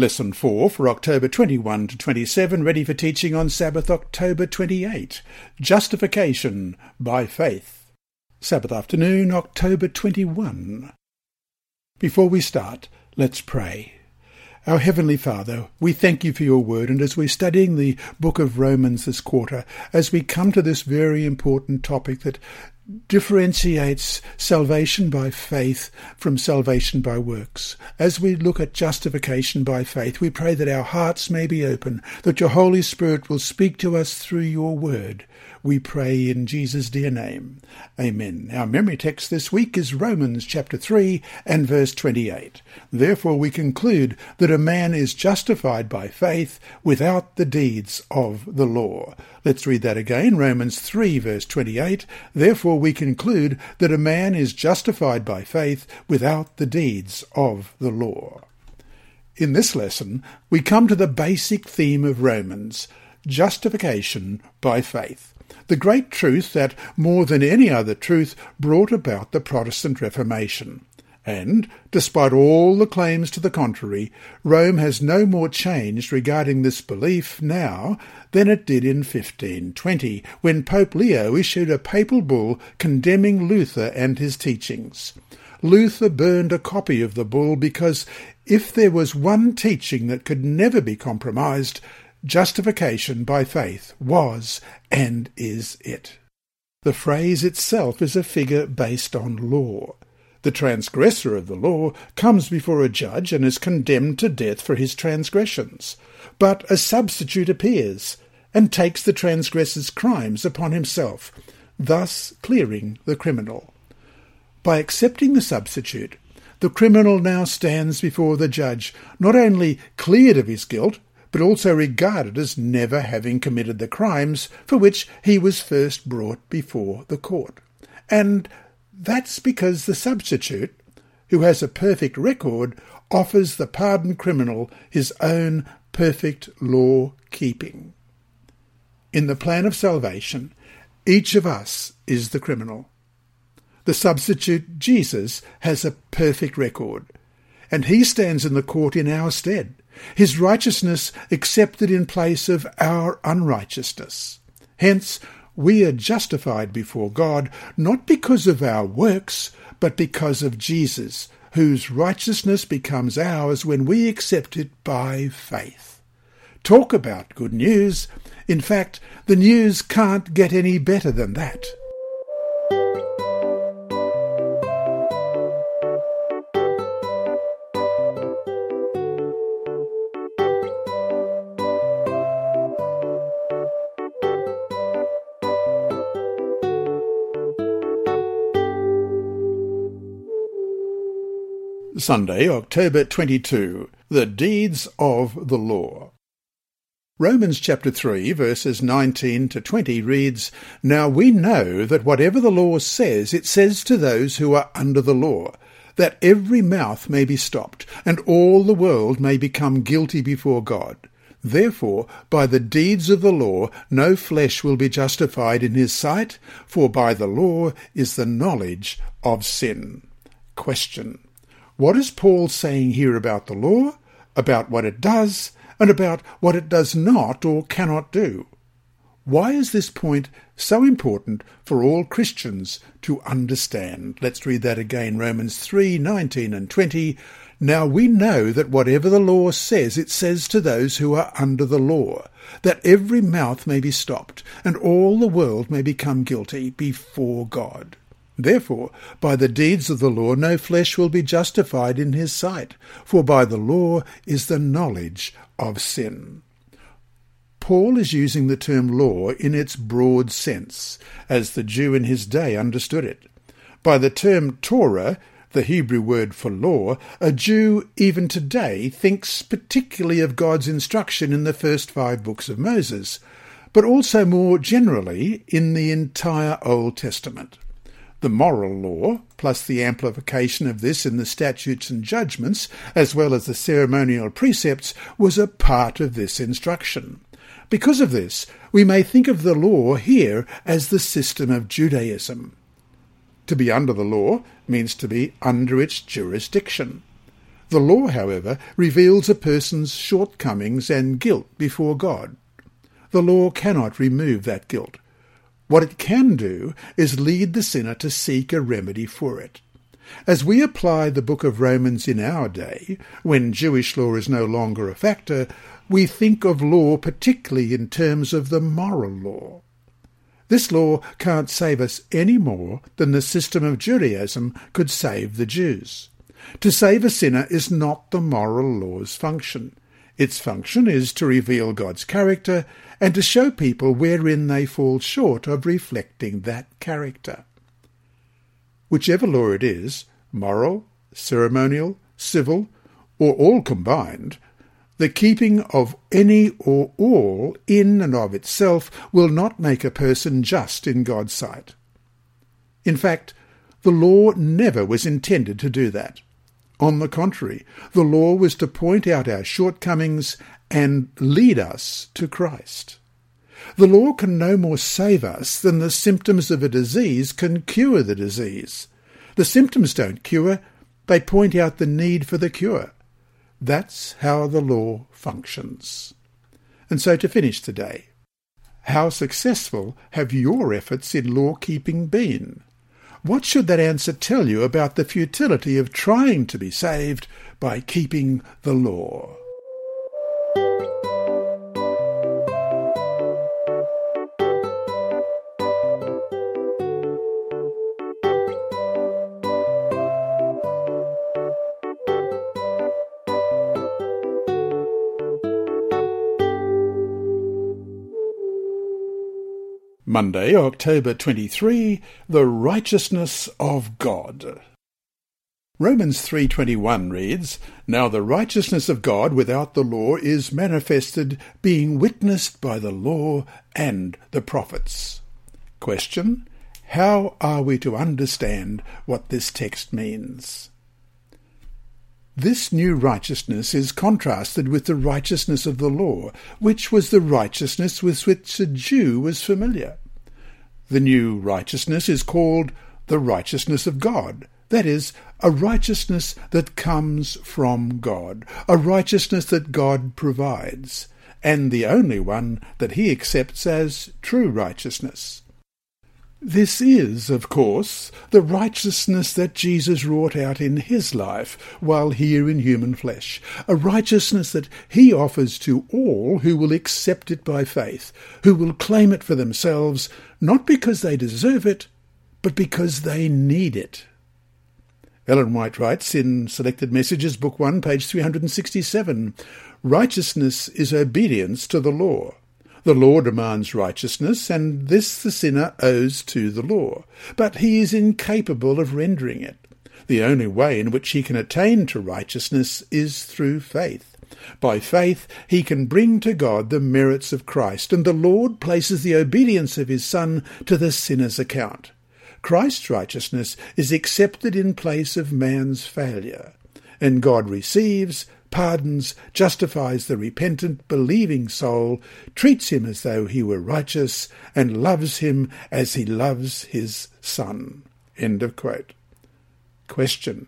Lesson 4 for October 21 to 27, ready for teaching on Sabbath, October 28. Justification by Faith. Sabbath afternoon, October 21. Before we start, let's pray. Our Heavenly Father, we thank you for your word, and as we're studying the book of Romans this quarter, as we come to this very important topic that differentiates salvation by faith from salvation by works. As we look at justification by faith, we pray that our hearts may be open, that your Holy Spirit will speak to us through your word, we pray in Jesus' dear name. Amen. Our memory text this week is Romans chapter 3 and verse 28. Therefore we conclude that a man is justified by faith without the deeds of the law. Let's read that again. Romans 3 verse 28. Therefore we conclude that a man is justified by faith without the deeds of the law. In this lesson, we come to the basic theme of Romans, justification by faith the great truth that, more than any other truth, brought about the Protestant Reformation. And, despite all the claims to the contrary, Rome has no more changed regarding this belief now than it did in 1520, when Pope Leo issued a papal bull condemning Luther and his teachings. Luther burned a copy of the bull because if there was one teaching that could never be compromised, Justification by faith was and is it. The phrase itself is a figure based on law. The transgressor of the law comes before a judge and is condemned to death for his transgressions. But a substitute appears and takes the transgressor's crimes upon himself, thus clearing the criminal. By accepting the substitute, the criminal now stands before the judge, not only cleared of his guilt, but also regarded as never having committed the crimes for which he was first brought before the court. And that's because the substitute, who has a perfect record, offers the pardoned criminal his own perfect law keeping. In the plan of salvation, each of us is the criminal. The substitute, Jesus, has a perfect record, and he stands in the court in our stead his righteousness accepted in place of our unrighteousness. Hence, we are justified before God not because of our works, but because of Jesus, whose righteousness becomes ours when we accept it by faith. Talk about good news. In fact, the news can't get any better than that. Sunday, October 22. The Deeds of the Law. Romans chapter 3 verses 19 to 20 reads, Now we know that whatever the law says, it says to those who are under the law, that every mouth may be stopped, and all the world may become guilty before God. Therefore, by the deeds of the law, no flesh will be justified in his sight, for by the law is the knowledge of sin. Question. What is Paul saying here about the law, about what it does, and about what it does not or cannot do? Why is this point so important for all Christians to understand? Let's read that again, Romans 3, 19 and 20. Now we know that whatever the law says, it says to those who are under the law, that every mouth may be stopped, and all the world may become guilty before God. Therefore, by the deeds of the law no flesh will be justified in his sight, for by the law is the knowledge of sin. Paul is using the term law in its broad sense, as the Jew in his day understood it. By the term Torah, the Hebrew word for law, a Jew even today thinks particularly of God's instruction in the first five books of Moses, but also more generally in the entire Old Testament. The moral law, plus the amplification of this in the statutes and judgments, as well as the ceremonial precepts, was a part of this instruction. Because of this, we may think of the law here as the system of Judaism. To be under the law means to be under its jurisdiction. The law, however, reveals a person's shortcomings and guilt before God. The law cannot remove that guilt. What it can do is lead the sinner to seek a remedy for it. As we apply the book of Romans in our day, when Jewish law is no longer a factor, we think of law particularly in terms of the moral law. This law can't save us any more than the system of Judaism could save the Jews. To save a sinner is not the moral law's function. Its function is to reveal God's character and to show people wherein they fall short of reflecting that character. Whichever law it is, moral, ceremonial, civil, or all combined, the keeping of any or all in and of itself will not make a person just in God's sight. In fact, the law never was intended to do that. On the contrary, the law was to point out our shortcomings and lead us to Christ. The law can no more save us than the symptoms of a disease can cure the disease. The symptoms don't cure, they point out the need for the cure. That's how the law functions. And so to finish today, how successful have your efforts in law keeping been? What should that answer tell you about the futility of trying to be saved by keeping the law? Monday, October 23, the righteousness of God. Romans 3:21 reads, "Now the righteousness of God without the law is manifested, being witnessed by the law and the prophets." Question: How are we to understand what this text means? This new righteousness is contrasted with the righteousness of the law, which was the righteousness with which a Jew was familiar. The new righteousness is called the righteousness of God. That is, a righteousness that comes from God, a righteousness that God provides, and the only one that he accepts as true righteousness. This is, of course, the righteousness that Jesus wrought out in his life while here in human flesh, a righteousness that he offers to all who will accept it by faith, who will claim it for themselves, not because they deserve it, but because they need it. Ellen White writes in Selected Messages, Book 1, page 367, Righteousness is obedience to the law. The law demands righteousness, and this the sinner owes to the law, but he is incapable of rendering it. The only way in which he can attain to righteousness is through faith. By faith he can bring to God the merits of Christ, and the Lord places the obedience of his Son to the sinner's account. Christ's righteousness is accepted in place of man's failure, and God receives, pardons, justifies the repentant, believing soul, treats him as though he were righteous, and loves him as he loves his Son. End of quote. Question.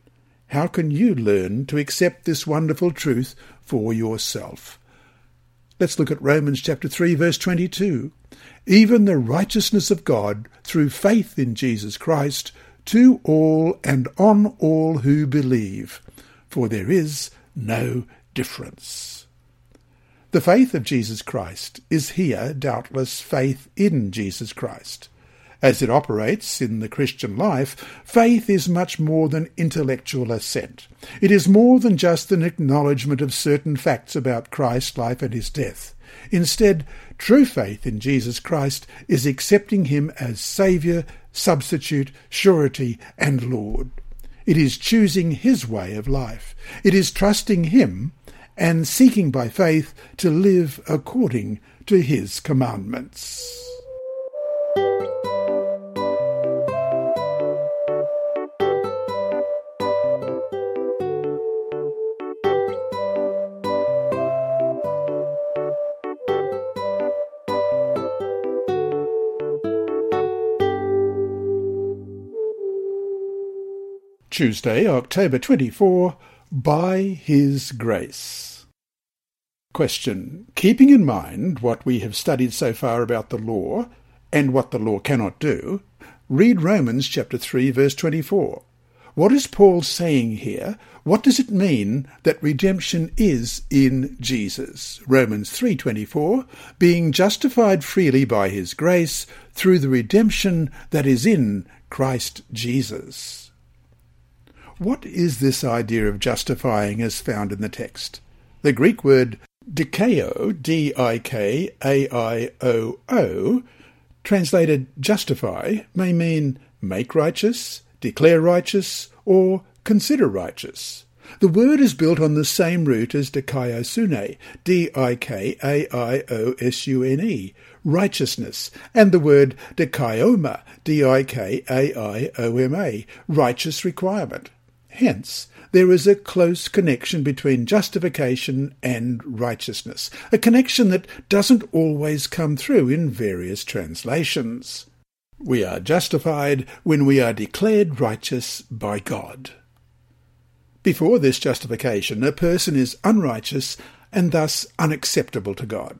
How can you learn to accept this wonderful truth for yourself? Let's look at Romans chapter 3 verse 22. Even the righteousness of God through faith in Jesus Christ to all and on all who believe. For there is no difference. The faith of Jesus Christ is here doubtless faith in Jesus Christ. As it operates in the Christian life, faith is much more than intellectual assent. It is more than just an acknowledgement of certain facts about Christ's life and his death. Instead, true faith in Jesus Christ is accepting him as Saviour, substitute, surety, and Lord. It is choosing His way of life. It is trusting Him and seeking by faith to live according to His commandments. Tuesday, October 24, by his grace. Question. Keeping in mind what we have studied so far about the law and what the law cannot do, read Romans chapter 3 verse 24. What is Paul saying here? What does it mean that redemption is in Jesus? Romans 3:24, being justified freely by his grace through the redemption that is in Christ Jesus. What is this idea of justifying as found in the text? The Greek word dikaio, D-I-K-A-I-O-O, translated justify, may mean make righteous, declare righteous, or consider righteous. The word is built on the same root as dikaiosune, D-I-K-A-I-O-S-U-N-E, righteousness, and the word dikaioma, D-I-K-A-I-O-M-A, righteous requirement. Hence, there is a close connection between justification and righteousness, a connection that doesn't always come through in various translations. We are justified when we are declared righteous by God. Before this justification, a person is unrighteous and thus unacceptable to God.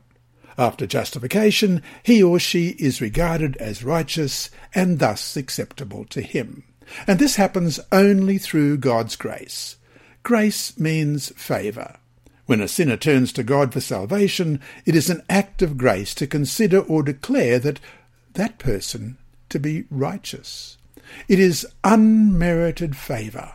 After justification, he or she is regarded as righteous and thus acceptable to him. And this happens only through God's grace. Grace means favour. When a sinner turns to God for salvation, it is an act of grace to consider or declare that that person to be righteous. It is unmerited favour.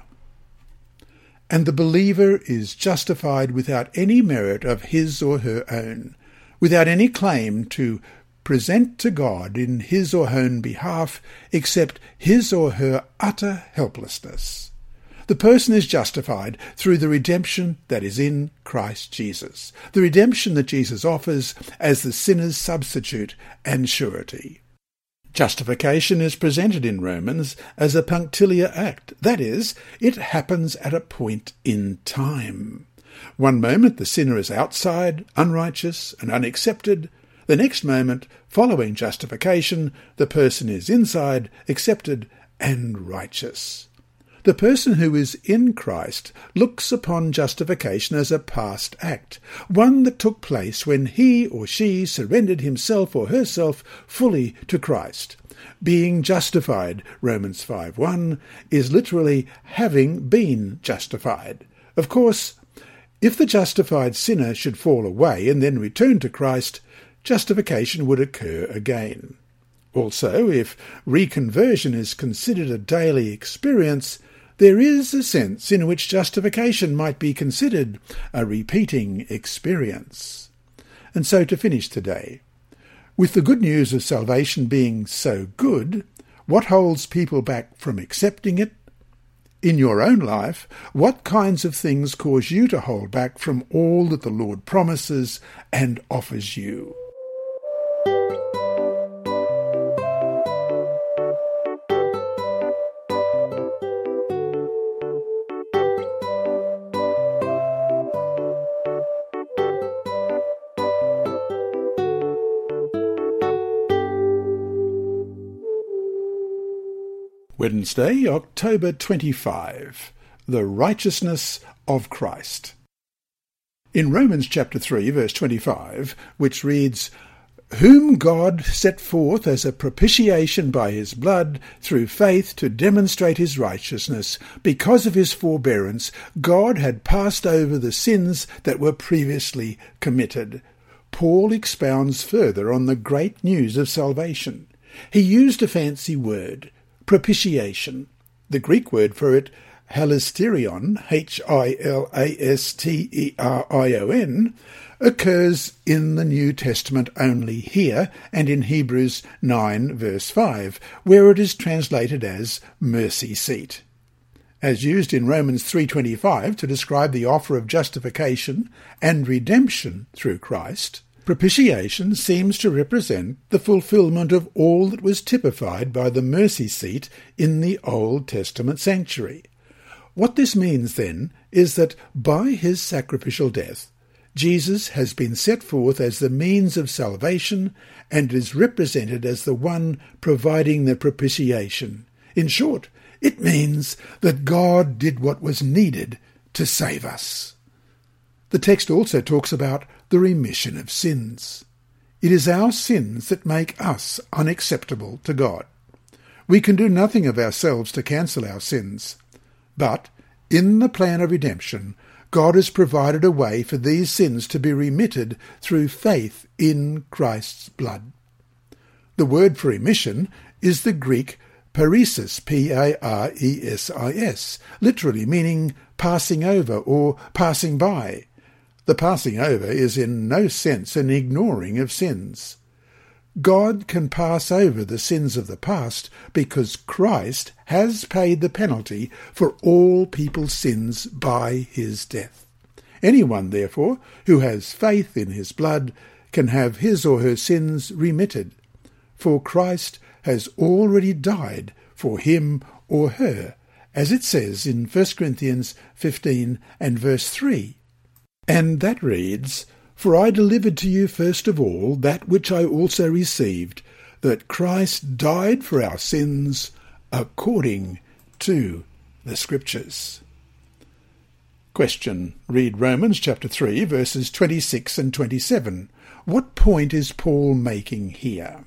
And the believer is justified without any merit of his or her own, without any claim to present to God in his or her own behalf except his or her utter helplessness. The person is justified through the redemption that is in Christ Jesus, the redemption that Jesus offers as the sinner's substitute and surety. Justification is presented in Romans as a punctiliar act, that is, it happens at a point in time. One moment the sinner is outside, unrighteous, and unaccepted. The next moment, following justification, the person is inside, accepted, and righteous. The person who is in Christ looks upon justification as a past act, one that took place when he or she surrendered himself or herself fully to Christ. Being justified, Romans 5.1, is literally having been justified. Of course, if the justified sinner should fall away and then return to Christ, justification would occur again. Also, if reconversion is considered a daily experience, there is a sense in which justification might be considered a repeating experience. And so to finish today, with the good news of salvation being so good, what holds people back from accepting it? In your own life, what kinds of things cause you to hold back from all that the Lord promises and offers you? Wednesday, October 25. The righteousness of Christ. In Romans chapter 3, verse 25, which reads, Whom God set forth as a propitiation by his blood through faith to demonstrate his righteousness, because of his forbearance, God had passed over the sins that were previously committed. Paul expounds further on the great news of salvation. He used a fancy word propitiation. The Greek word for it, hilasterion, H-I-L-A-S-T-E-R-I-O-N, occurs in the New Testament only here and in Hebrews 9 verse 5, where it is translated as mercy seat. As used in Romans 3.25 to describe the offer of justification and redemption through Christ, Propitiation seems to represent the fulfillment of all that was typified by the mercy seat in the Old Testament sanctuary. What this means, then, is that by his sacrificial death, Jesus has been set forth as the means of salvation and is represented as the one providing the propitiation. In short, it means that God did what was needed to save us. The text also talks about the remission of sins. It is our sins that make us unacceptable to God. We can do nothing of ourselves to cancel our sins. But, in the plan of redemption, God has provided a way for these sins to be remitted through faith in Christ's blood. The word for remission is the Greek paresis, P-A-R-E-S-I-S, literally meaning passing over or passing by. The passing over is in no sense an ignoring of sins. God can pass over the sins of the past because Christ has paid the penalty for all people's sins by his death. Anyone, therefore, who has faith in his blood can have his or her sins remitted, for Christ has already died for him or her, as it says in 1 Corinthians 15 and verse 3. And that reads, for I delivered to you first of all that which I also received, that Christ died for our sins according to the Scriptures. Question. Read Romans chapter 3 verses 26 and 27. What point is Paul making here?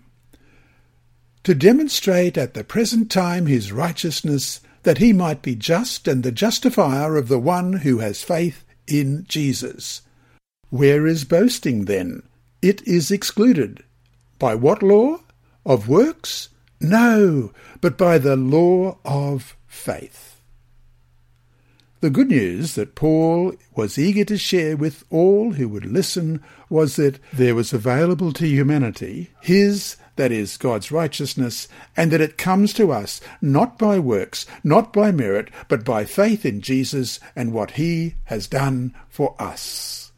To demonstrate at the present time his righteousness, that he might be just and the justifier of the one who has faith in Jesus. Where is boasting then? It is excluded. By what law? Of works? No, but by the law of faith. The good news that Paul was eager to share with all who would listen was that there was available to humanity his, that is, God's righteousness, and that it comes to us not by works, not by merit, but by faith in Jesus and what he has done for us.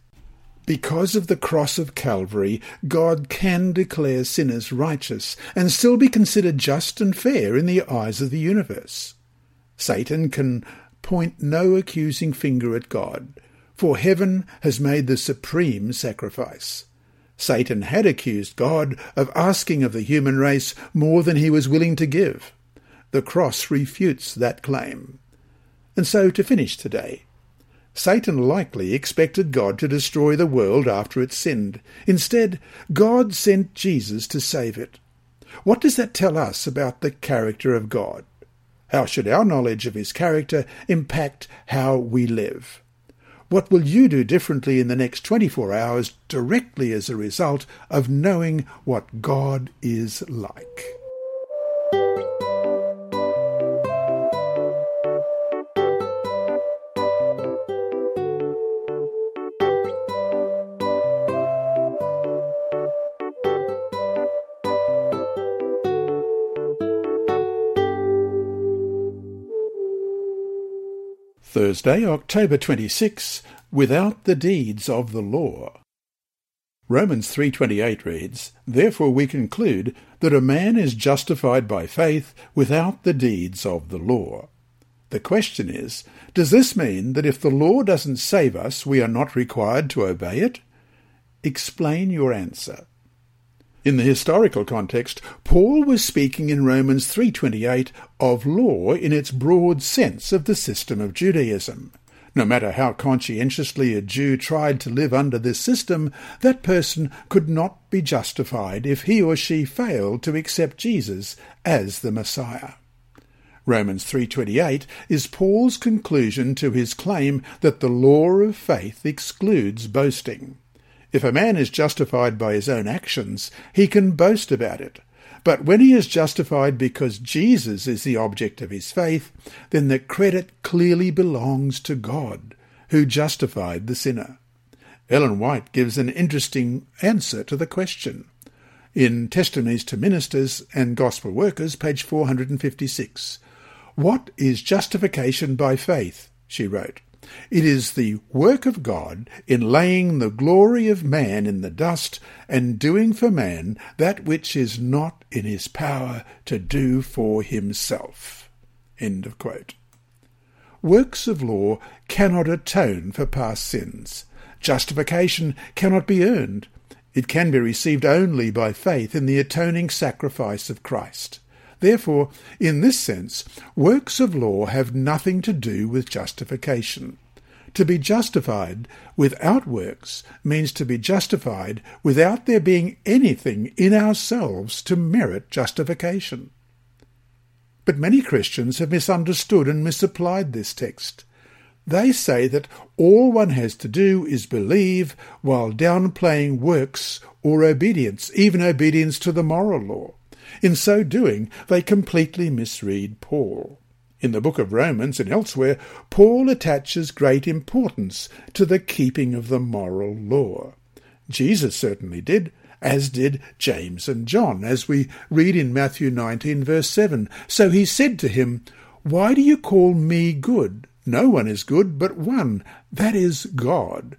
Because of the cross of Calvary, God can declare sinners righteous and still be considered just and fair in the eyes of the universe. Satan can point no accusing finger at God, for heaven has made the supreme sacrifice. Satan had accused God of asking of the human race more than he was willing to give. The cross refutes that claim. And so to finish today, Satan likely expected God to destroy the world after it sinned. Instead, God sent Jesus to save it. What does that tell us about the character of God? How should our knowledge of his character impact how we live? What will you do differently in the next 24 hours directly as a result of knowing what God is like? Thursday, October 26, without the deeds of the law. Romans 3:28 reads, "Therefore we conclude that a man is justified by faith without the deeds of the law." The question is, does this mean that if the law doesn't save us, we are not required to obey it? Explain your answer. In the historical context, Paul was speaking in Romans 3:28 of law in its broad sense of the system of Judaism. No matter how conscientiously a Jew tried to live under this system, that person could not be justified if he or she failed to accept Jesus as the Messiah. Romans 3:28 is Paul's conclusion to his claim that the law of faith excludes boasting. If a man is justified by his own actions, he can boast about it. But when he is justified because Jesus is the object of his faith, then the credit clearly belongs to God, who justified the sinner. Ellen White gives an interesting answer to the question. In Testimonies to Ministers and Gospel Workers, page 456. What is justification by faith? she wrote. It is the work of God in laying the glory of man in the dust and doing for man that which is not in his power to do for himself. Of Works of law cannot atone for past sins. Justification cannot be earned. It can be received only by faith in the atoning sacrifice of Christ. Therefore, in this sense, works of law have nothing to do with justification. To be justified without works means to be justified without there being anything in ourselves to merit justification. But many Christians have misunderstood and misapplied this text. They say that all one has to do is believe while downplaying works or obedience, even obedience to the moral law. In so doing, they completely misread Paul. In the book of Romans and elsewhere, Paul attaches great importance to the keeping of the moral law. Jesus certainly did, as did James and John, as we read in Matthew 19, verse 7. So he said to him, Why do you call me good? No one is good but one, that is God.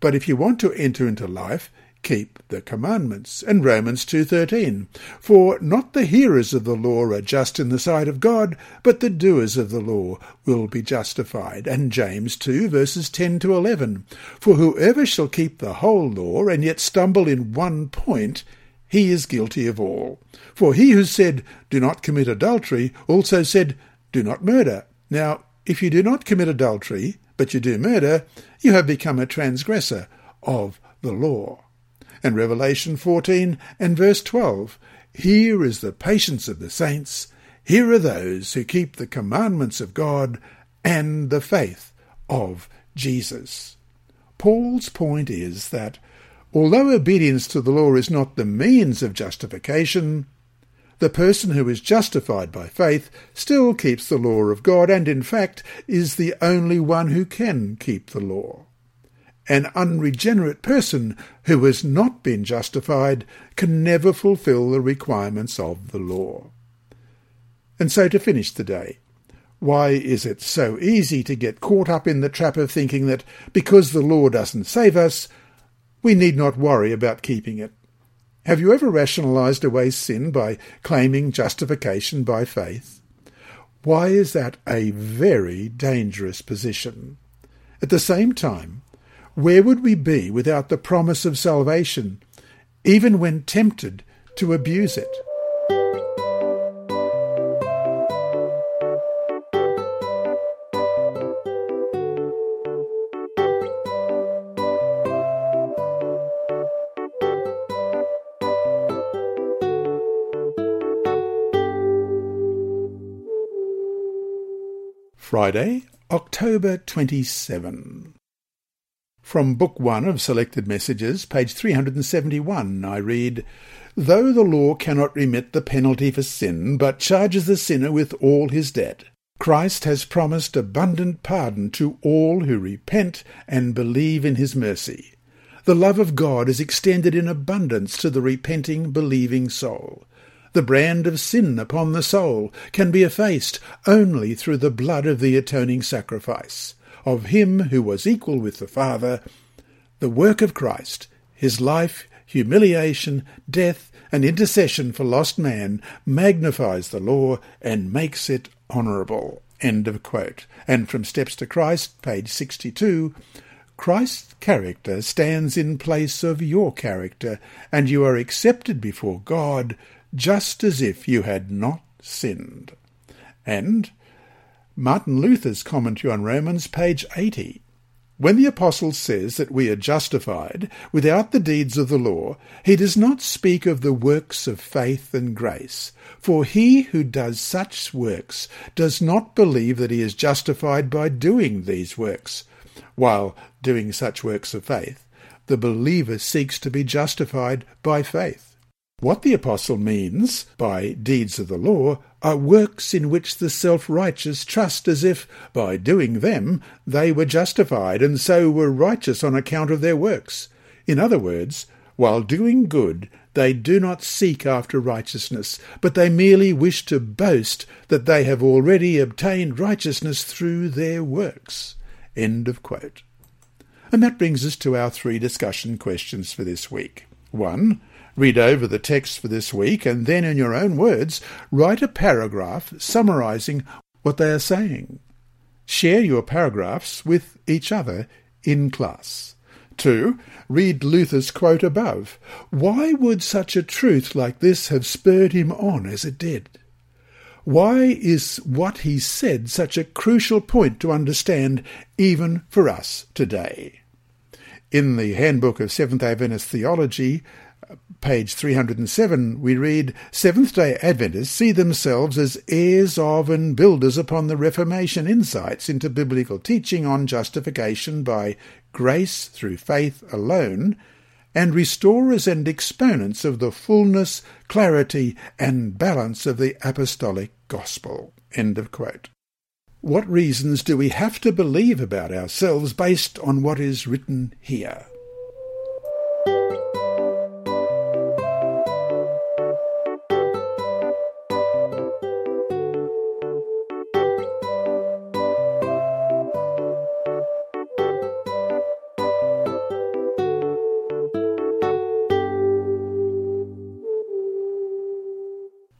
But if you want to enter into life, keep the commandments. And Romans 2.13, For not the hearers of the law are just in the sight of God, but the doers of the law will be justified. And James 2 verses 10 to 11, For whoever shall keep the whole law and yet stumble in one point, he is guilty of all. For he who said, Do not commit adultery, also said, Do not murder. Now, if you do not commit adultery, but you do murder, you have become a transgressor of the law. And Revelation 14 and verse 12, Here is the patience of the saints, here are those who keep the commandments of God and the faith of Jesus. Paul's point is that although obedience to the law is not the means of justification, the person who is justified by faith still keeps the law of God and, in fact, is the only one who can keep the law. An unregenerate person who has not been justified can never fulfill the requirements of the law. And so to finish the day, why is it so easy to get caught up in the trap of thinking that because the law doesn't save us, we need not worry about keeping it? Have you ever rationalized away sin by claiming justification by faith? Why is that a very dangerous position? At the same time, where would we be without the promise of salvation, even when tempted to abuse it? Friday, October 27. From Book 1 of Selected Messages, page 371, I read, Though the law cannot remit the penalty for sin, but charges the sinner with all his debt, Christ has promised abundant pardon to all who repent and believe in his mercy. The love of God is extended in abundance to the repenting, believing soul. The brand of sin upon the soul can be effaced only through the blood of the atoning sacrifice, of him who was equal with the Father. The work of Christ, his life, humiliation, death, and intercession for lost man magnifies the law and makes it honourable. End of quote. And from Steps to Christ, page 62, Christ's character stands in place of your character, and you are accepted before God just as if you had not sinned. And Martin Luther's commentary on Romans, page 80. When the apostle says that we are justified without the deeds of the law, he does not speak of the works of faith and grace, for he who does such works does not believe that he is justified by doing these works, while doing such works of faith, the believer seeks to be justified by faith. What the apostle means by deeds of the law are works in which the self-righteous trust as if, by doing them, they were justified and so were righteous on account of their works. In other words, while doing good, they do not seek after righteousness, but they merely wish to boast that they have already obtained righteousness through their works. End of quote. And that brings us to our three discussion questions for this week. One, Read over the text for this week and then, in your own words, write a paragraph summarizing what they are saying. Share your paragraphs with each other in class. 2. Read Luther's quote above. Why would such a truth like this have spurred him on as it did? Why is what he said such a crucial point to understand even for us today? In the Handbook of Seventh-day Adventist Theology, page 307, we read, Seventh-day Adventists see themselves as heirs of and builders upon the Reformation insights into biblical teaching on justification by grace through faith alone, and restorers and exponents of the fullness, clarity, and balance of the apostolic gospel. End of quote. What reasons do we have to believe about ourselves based on what is written here?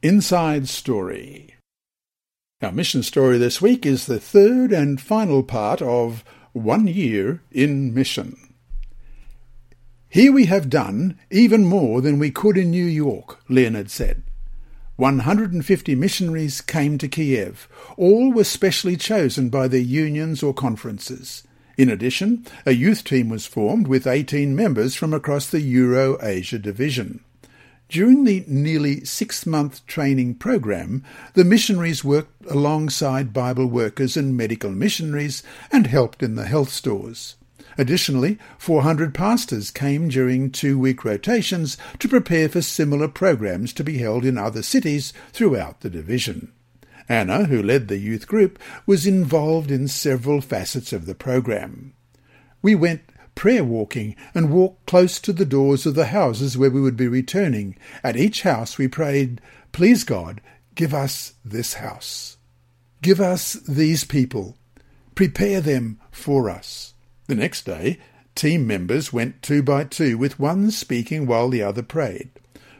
Inside Story. Our mission story this week is the third and final part of One Year in Mission. Here we have done even more than we could in New York, Leonard said. 150 missionaries came to Kiev. All were specially chosen by their unions or conferences. In addition, a youth team was formed with 18 members from across the Euro-Asia division. During the nearly six month training program, the missionaries worked alongside Bible workers and medical missionaries and helped in the health stores. Additionally, 400 pastors came during two week rotations to prepare for similar programs to be held in other cities throughout the division. Anna, who led the youth group, was involved in several facets of the program. We went prayer walking and walked close to the doors of the houses where we would be returning. At each house we prayed, Please God, give us this house. Give us these people. Prepare them for us. The next day, team members went two by two, with one speaking while the other prayed.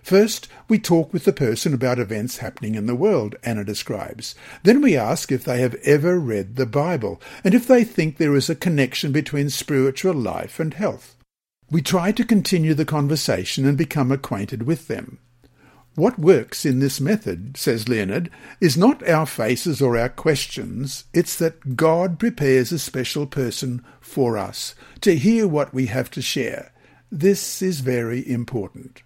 First, we talk with the person about events happening in the world, Anna describes. Then we ask if they have ever read the Bible and if they think there is a connection between spiritual life and health. We try to continue the conversation and become acquainted with them. What works in this method, says Leonard, is not our faces or our questions, it's that God prepares a special person for us to hear what we have to share. This is very important.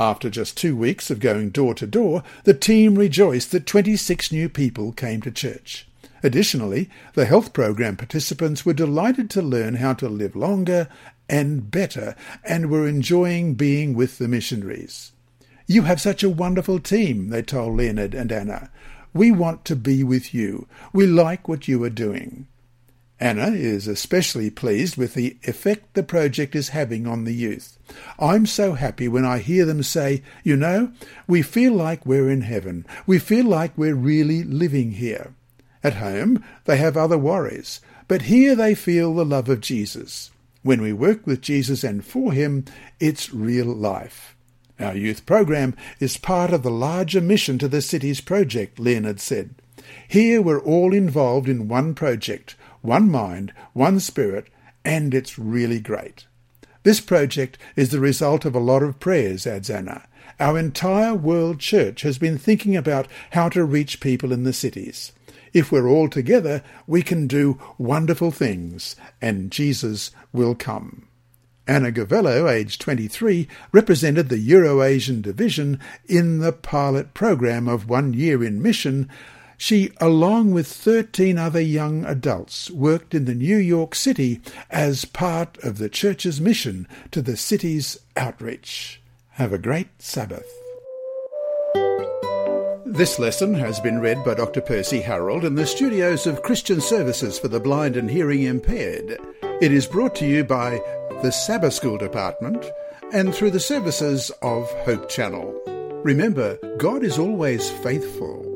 After just two weeks of going door to door, the team rejoiced that 26 new people came to church. Additionally, the health program participants were delighted to learn how to live longer and better and were enjoying being with the missionaries. You have such a wonderful team, they told Leonard and Anna. We want to be with you. We like what you are doing. Anna is especially pleased with the effect the project is having on the youth. I'm so happy when I hear them say, you know, we feel like we're in heaven. We feel like we're really living here. At home, they have other worries, but here they feel the love of Jesus. When we work with Jesus and for him, it's real life. Our youth program is part of the larger mission to the cities project, Leonard said. Here we're all involved in one project, one mind, one spirit, and it's really great. This project is the result of a lot of prayers, adds Anna. Our entire world church has been thinking about how to reach people in the cities. If we're all together, we can do wonderful things, and Jesus will come. Anna Gavello, aged 23, represented the Euro-Asian division in the pilot program of One Year in Mission, she, along with 13 other young adults, worked in the New York City as part of the church's mission to the cities outreach. Have a great Sabbath. This lesson has been read by Dr. Percy Harrold in the studios of Christian Services for the Blind and Hearing Impaired. It is brought to you by the Sabbath School Department and through the services of Hope Channel. Remember, God is always faithful